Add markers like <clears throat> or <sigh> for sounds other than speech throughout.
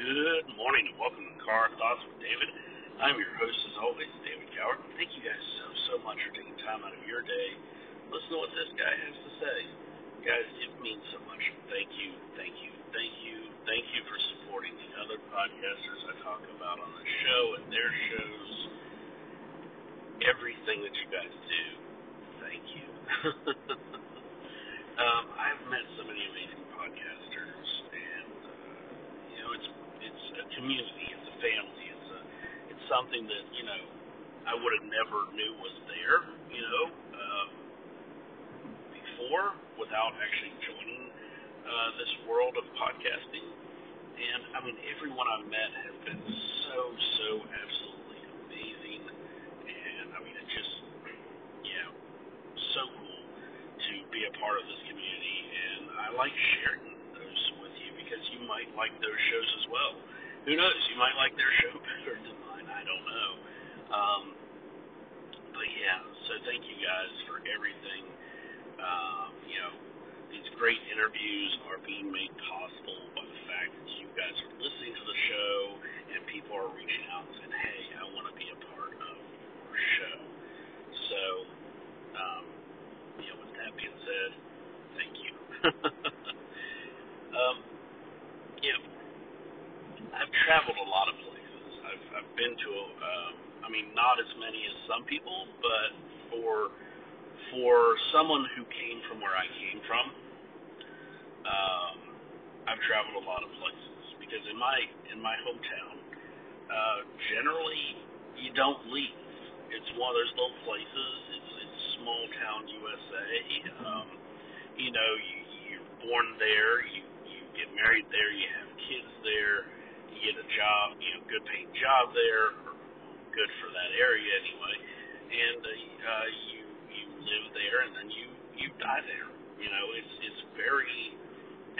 Good morning and welcome to Car Thoughts with David. I'm your host, as always, David Coward. Thank you guys so, so much for taking time out of your day. Listen to what this guy has to say. Guys, it means so much. Thank you, thank you, thank you, thank you for supporting the other podcasters I talk about on the show and their shows. Everything that you guys do. Thank you. <laughs> um, I've met so many amazing podcasters, and uh, you know, it's it's a community, it's a family, it's a it's something that you know I would have never knew was there, you know, um, before without actually joining uh, this world of podcasting. And I mean, everyone I've met has been so so absolutely amazing, and I mean, it's just yeah, so cool to be a part of this community, and I like sharing those with you because you might like those shows as well. Who knows? You might like their show better than mine. I don't know. Um, but yeah, so thank you guys for everything. Um, you know, these great interviews are being made possible by the fact that you guys are listening to the show and people are reaching out and saying, "Hey, I want to be a part of your show." So, um, you know, with that being said, thank you. <laughs> um, traveled a lot of places. I've I've been to, um, I mean, not as many as some people, but for for someone who came from where I came from, um, I've traveled a lot of places because in my in my hometown, uh, generally you don't leave. It's one of those little places. It's it's small town USA. Um, you know, you you're born there. You you get married there. You have kids there. Get a job. You know, good paying job there. Or good for that area anyway. And uh, you you live there, and then you you die there. You know, it's it's very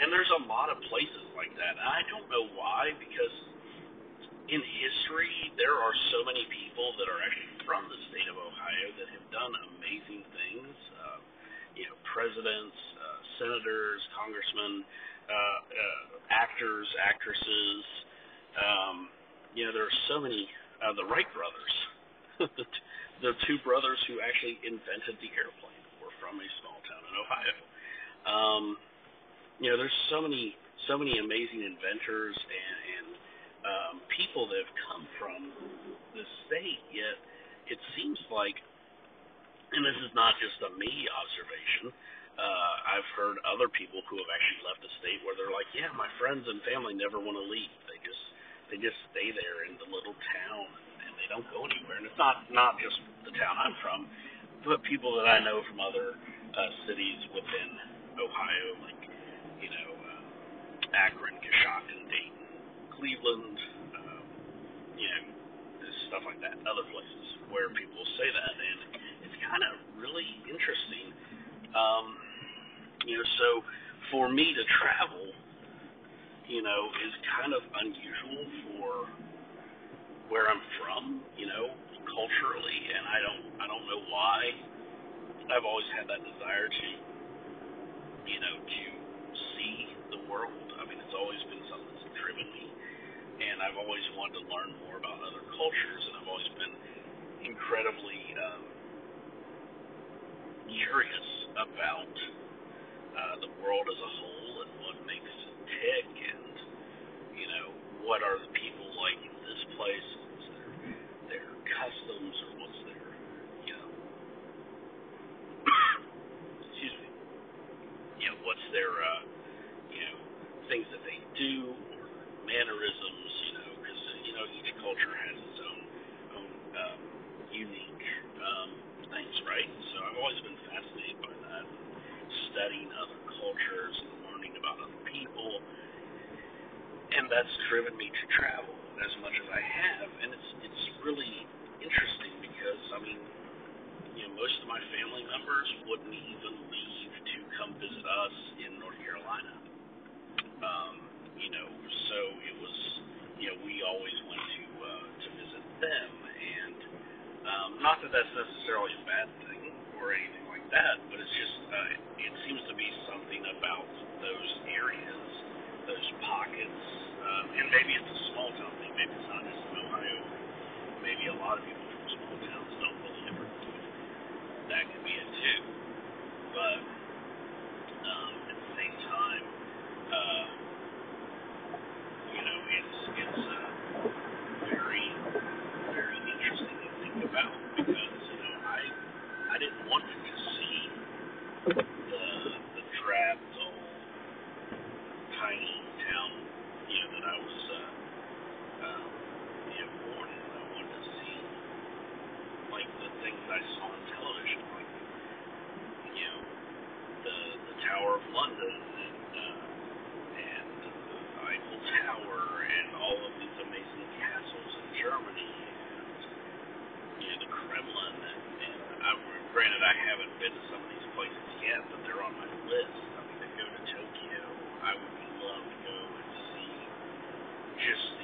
and there's a lot of places like that. And I don't know why, because in history there are so many people that are actually from the state of Ohio that have done amazing things. Uh, you know, presidents, uh, senators, congressmen, uh, uh, actors, actresses. Um, you know, there are so many. Uh, the Wright brothers, the, <laughs> t- the two brothers who actually invented the airplane, were from a small town in Ohio. Um, you know, there's so many so many amazing inventors and, and um, people that have come from the state. Yet it seems like, and this is not just a me observation. Uh, I've heard other people who have actually left the state where they're like, yeah, my friends and family never want to leave. They they just stay there in the little town and they don't go anywhere. And it's not not just the town I'm from, but people that I know from other uh, cities within Ohio, like you know, uh, Akron, Coshocton, Dayton, Cleveland, um, you know, stuff like that, other places where people say that, and it's kind of really interesting. Um, you know, so for me to travel, you know, is kind of unusual for where I'm from, you know, culturally, and I don't, I don't know why. I've always had that desire to, you know, to see the world. I mean, it's always been something that's driven me, and I've always wanted to learn more about other cultures, and I've always been incredibly um, curious about uh, the world as a whole and what makes it tick, what are the people like in this place? What's their their customs, or what's their you know, excuse me, you know, what's their uh, you know, things that they do or mannerisms, you know, because uh, you know each culture has its own own um, unique um, things, right? So I've always been fascinated by that, studying other cultures and learning about other people, and that's driven me to travel as much as I have, and it's it's really interesting because I mean, you know, most of my family members wouldn't even leave to come visit us in North Carolina. Um, you know, so it was, you know, we always went to uh, to visit them, and um, not that that's necessarily a bad thing or anything like that, but it's just uh, it seems to be something about those areas, there's pockets, uh, and maybe it's a small town thing. maybe it's not just in Ohio. Maybe a lot of people from small towns don't believe it. That could be it too. But places yet, but they're on my list. I'm going to go to Tokyo. I would love to go and see just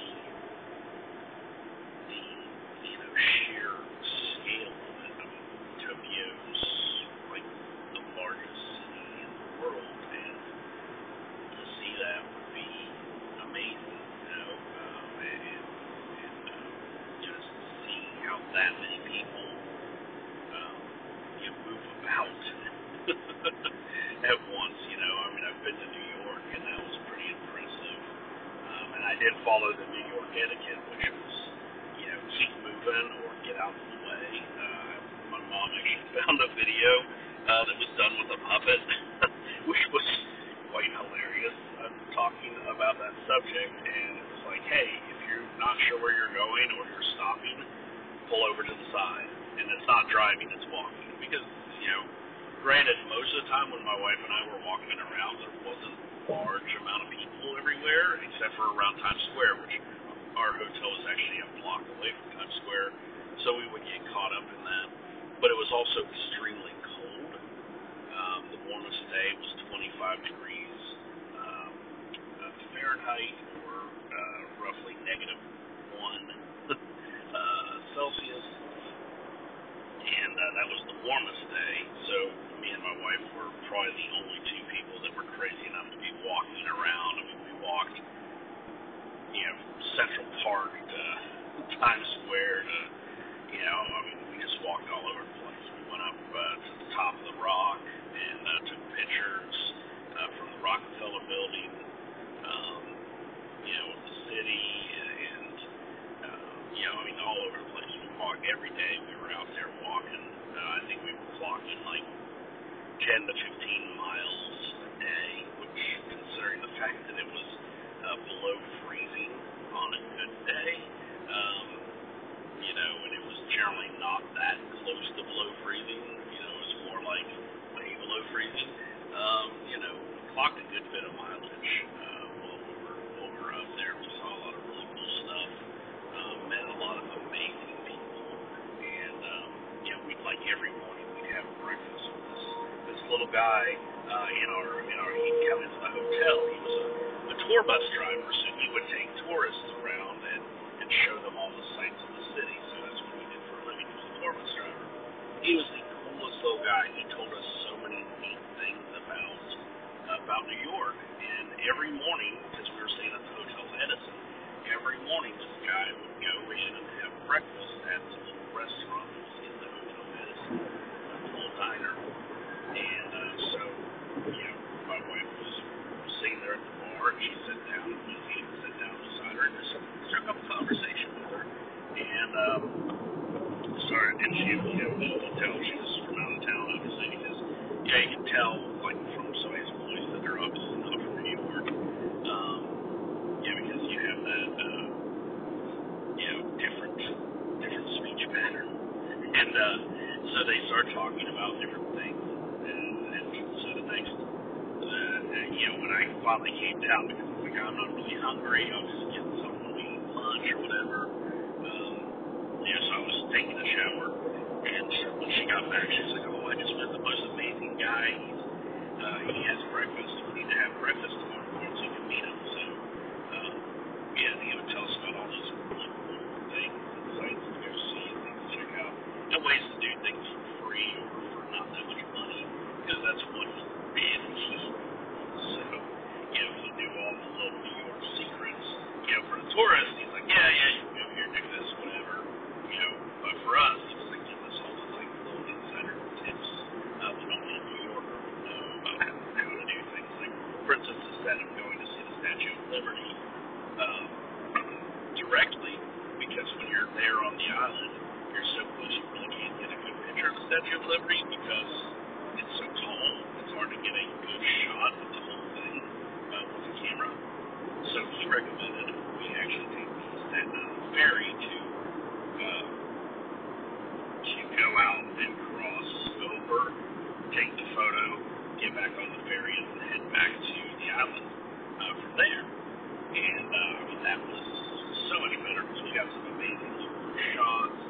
walked a good bit of mileage uh, while we were, while we were out there. We saw a lot of really cool stuff, um, met a lot of amazing people, and um, you know, we'd like every morning we'd have breakfast with this this little guy uh, in our in our he'd come into the hotel. He was a, a tour bus driver, so he would take tourists around and and show them all the sights of the city. So that's what he did for a living. He was a tour bus driver. He was the coolest little guy. He about New York, and every morning, because we were staying at the Hotel Edison, every morning this guy would go. In and have breakfast at some little restaurant in the Statue of Liberty because it's so tall, it's hard to get a good shot of the whole thing uh, with a camera. So he recommended we actually take the uh, ferry to uh, to go out and cross over, take the photo, get back on the ferry, and then head back to the island uh, from there. And uh, that was so much better because we got some amazing shots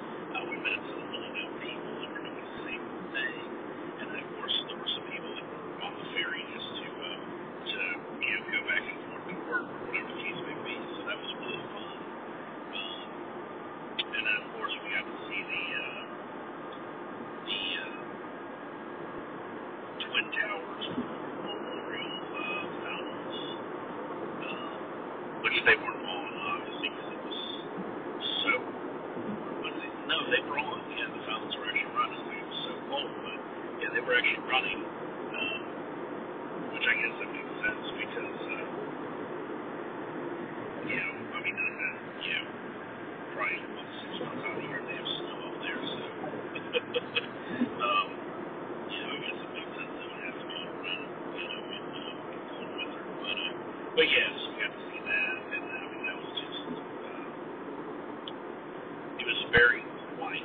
was very quiet.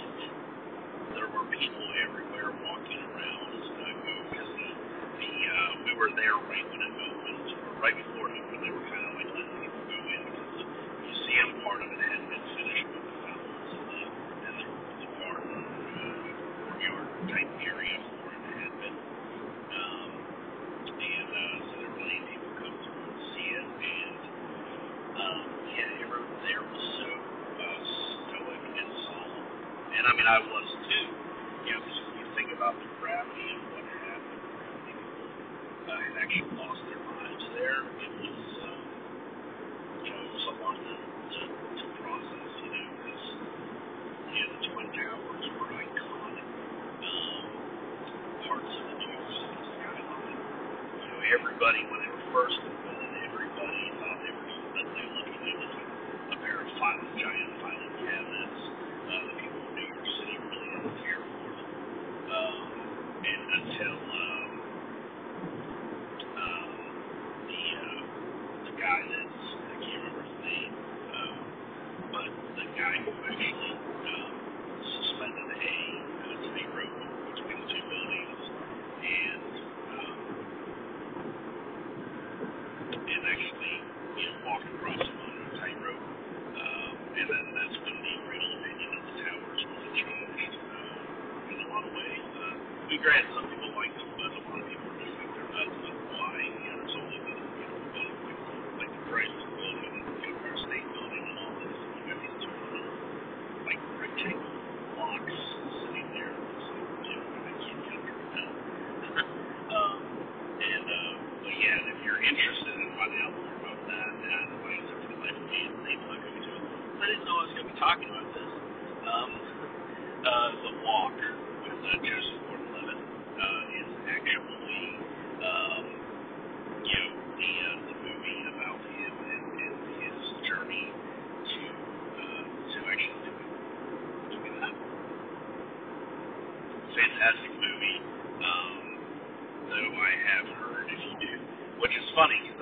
There were people everywhere walking around. Uh, the, the, uh, we were there right when it opened, right before and that, that's the original opinion of the towers was a in a lot of ways, uh, we grant some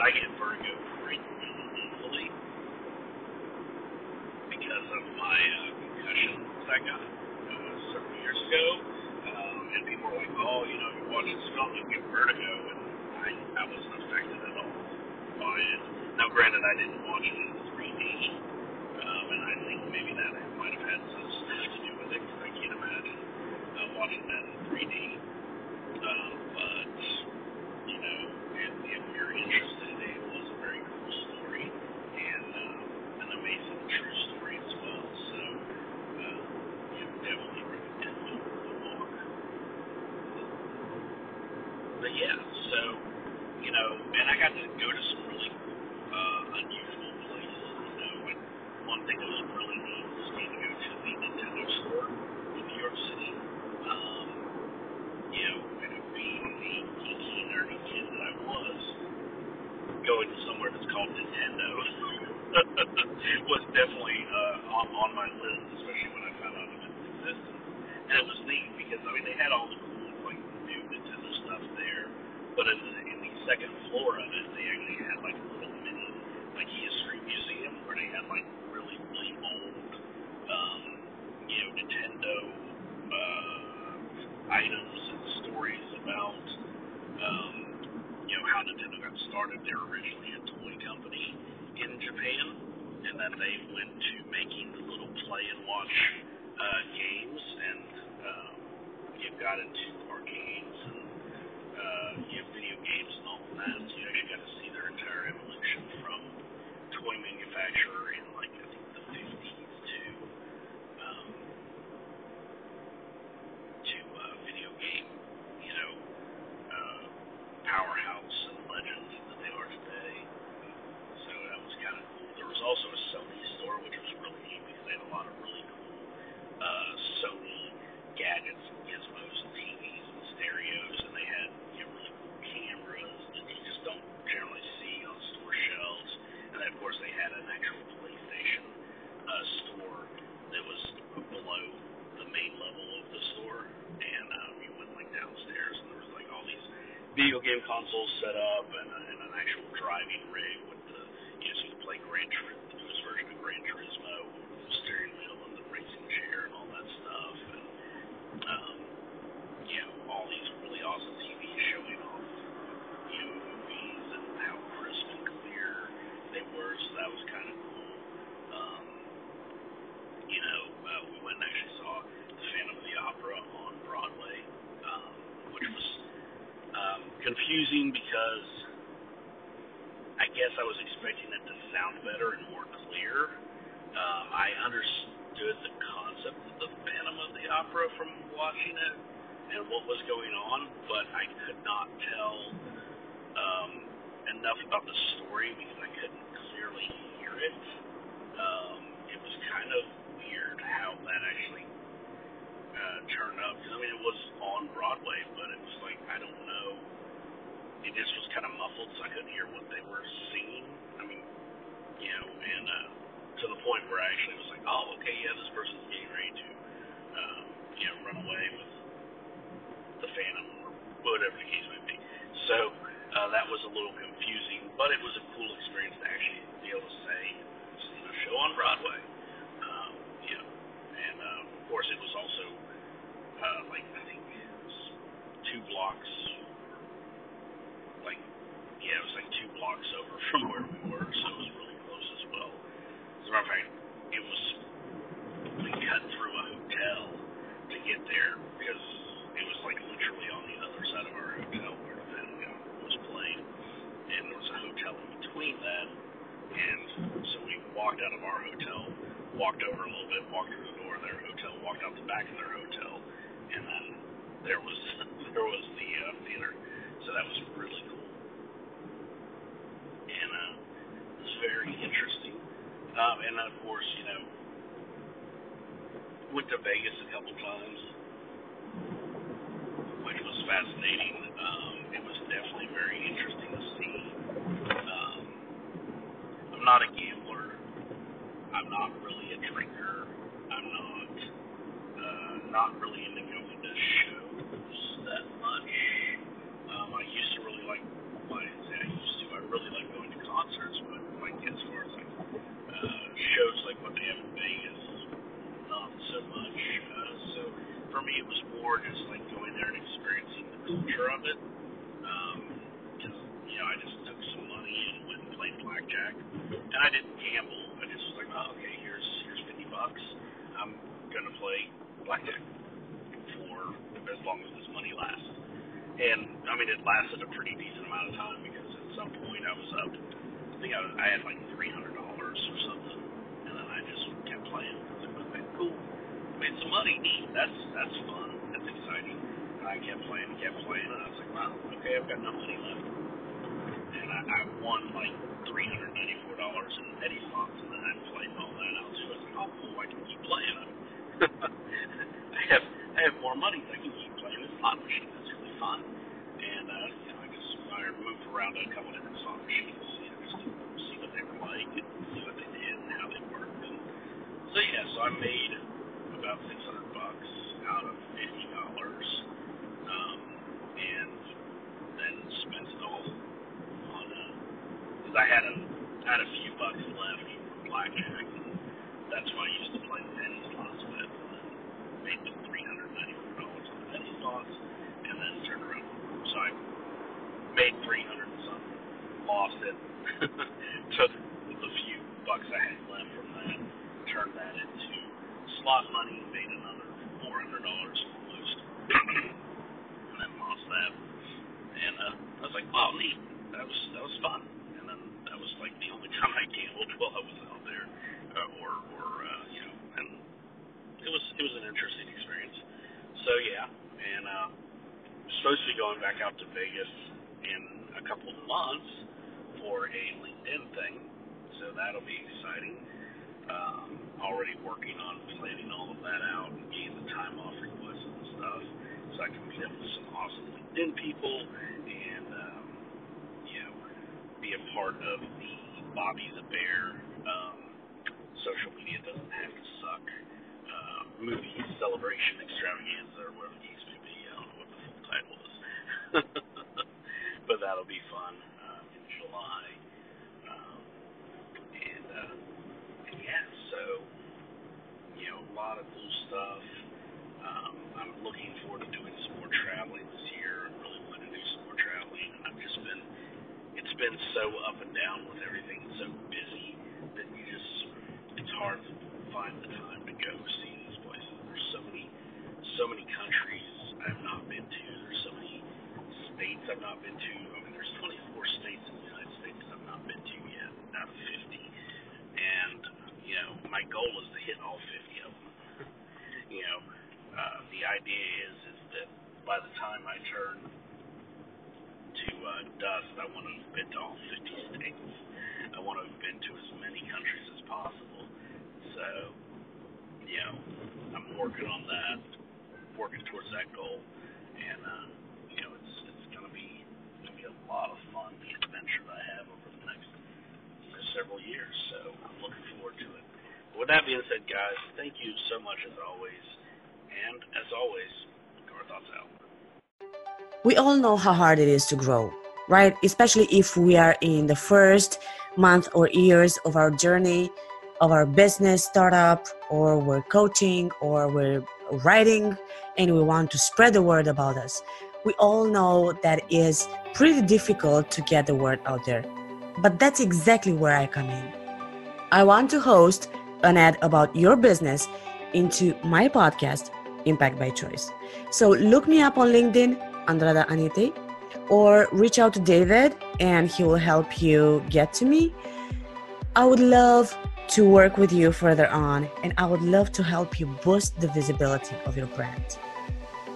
I get vertigo pretty easily because of my uh, that I got uh, several years ago. Um, and people are like, oh, you know, if you watch this film, you get vertigo. And I, I wasn't affected at all by it. Now, granted, I didn't watch it in 3D. Um, and I think maybe that might have had some stuff to do with it because I can't imagine uh, watching that in 3D. started there originally a toy company in Japan, and then they went to making the little play and watch uh, games, and um, you got into arcades and uh, you have video games and all of that. So you actually got to see their entire evolution from toy manufacturer and game console set up and, and an actual driving rig with the you know so you can play Gran Turismo, the newest version of Gran Turismo, the steering wheel and the racing chair and all that stuff, and um, you know all these really awesome TVs showing off you know movies and how crisp and clear they were, so that was kind of cool. Um, you know, uh, we went and actually saw the Phantom of the Opera on Broadway, um, which was um, confusing because I guess I was expecting it to sound better and more clear. Um, I understood the concept of the Phantom of the Opera from watching it and what was going on, but I could not tell um, enough about the story because I couldn't clearly hear it. Um, it was kind of weird how that actually uh, turned up. Because I mean, it was on Broadway, but it was like I don't know. It just was kind of muffled, so I couldn't hear what they were singing. I mean, you know, and uh, to the point where I actually was like, oh, okay, yeah, this person's getting ready to, um, you know, run away with the Phantom or whatever the case may be. So uh, that was a little confusing, but it was a cool experience to actually be able to say, you know, show on Broadway. Um, you know, and uh, of course it was also uh, like I think it was two blocks, like yeah, it was like two blocks over from where we were, so it was really close as well. As a matter of fact, it was we cut through a hotel to get there because it was like literally on the other side of our hotel where the Pentagon was playing, and there was a hotel in between that, and so we walked out of our hotel, walked over a little bit, walked through the door of their hotel, walked out the back of their hotel, and then there was <laughs> there was the uh, theater, so that was really cool, and uh, it was very interesting, um, and of course you know went to Vegas a couple times which was fascinating. Um, it was definitely very interesting to see. Um, I'm not a gambler. I'm not really a drinker. I'm not uh, not really into going to shows that much. Um, I used to really like. Well, I used to. I really like going to concerts, but like as far as like uh, shows like what they have in Vegas, not so much. Uh, so for me, it was more just like going there and experiencing the culture of it. Because um, you know, I just took some money and went and played blackjack, and I didn't gamble. I just was like, oh, okay, here's here's fifty bucks. I'm gonna play blackjack for as long as this money lasts. And I mean, it lasted a pretty decent amount of time because at some point I was up. I think I, I had like three hundred dollars or something, and then I just kept playing. I was like, okay, cool made some money. Neat. That's that's fun. That's exciting. And I kept playing, kept playing, and I was like, wow, okay, I've got no money left. And I, I won like three hundred ninety four dollars in penny slots, and then I played all that out too. I was like, oh cool, I can keep playing. <laughs> I have I have more money, I can keep playing this slot machine. That's really fun. And uh, you know, I just I moved around a couple different slot machines, you know, just to see what they were like and see what they did and how they worked. And so yeah, so I made about 600 bucks out of $50, um, and then spent it all on, because uh, I had a, had a few bucks left for blackjack, and that's why I used to play penny slots with, made the $394 on the penny slots, and then turned around. So I made 300 and something, lost it, <laughs> took the few bucks I had left from that, turned that into slot money, made another four hundred dollars almost, <clears throat> and then lost that. And uh, I was like, "Wow, neat! That was that was fun." And then that was like the only <laughs> time I gambled while I was out there, uh, or or uh, you know, and it was it was an interesting experience. So yeah, and uh, supposed to be going back out to Vegas in a couple of months for a LinkedIn thing, so that'll be exciting um, already working on planning all of that out and getting the time off requests and stuff, so I can meet up with some awesome LinkedIn people and um, you know be a part of the Bobby the Bear um, social media doesn't have to suck uh, movie celebration extravaganza or whatever the case may be. I don't know what the full title is. <laughs> but that'll be fun July. Um, and, uh, and yeah, so you know, a lot of cool stuff. Um, I'm looking forward to doing some more traveling this year. I really want to do some more traveling. I've just been, it's been so up and down with everything, so busy that you just, it's hard to find the time to go see these places. There's so many, so many countries I've not been to. There's so many states I've not been to. I mean, there's 24 states in the United States that I've not been to yet, out of 50. And you know, my goal is to hit all 50 of them. <laughs> you know, uh, the idea is is that by the time I turn to uh, dust, I want to have been to all 50 states. I want to have been to as many countries as possible. So, you know, I'm working on that, working towards that goal, and uh, you know, it's it's gonna be gonna be a lot of fun, the adventure I have over the next you know, several years. So I'm looking forward to it. With that being said, guys, thank you so much as always, and as always, Car Thoughts out. We all know how hard it is to grow, right? Especially if we are in the first month or years of our journey of our business startup, or we're coaching, or we're writing, and we want to spread the word about us. We all know that is pretty difficult to get the word out there. But that's exactly where I come in. I want to host an ad about your business into my podcast, Impact by Choice. So look me up on LinkedIn, Andrada Anite, or reach out to David and he will help you get to me. I would love to work with you further on and I would love to help you boost the visibility of your brand.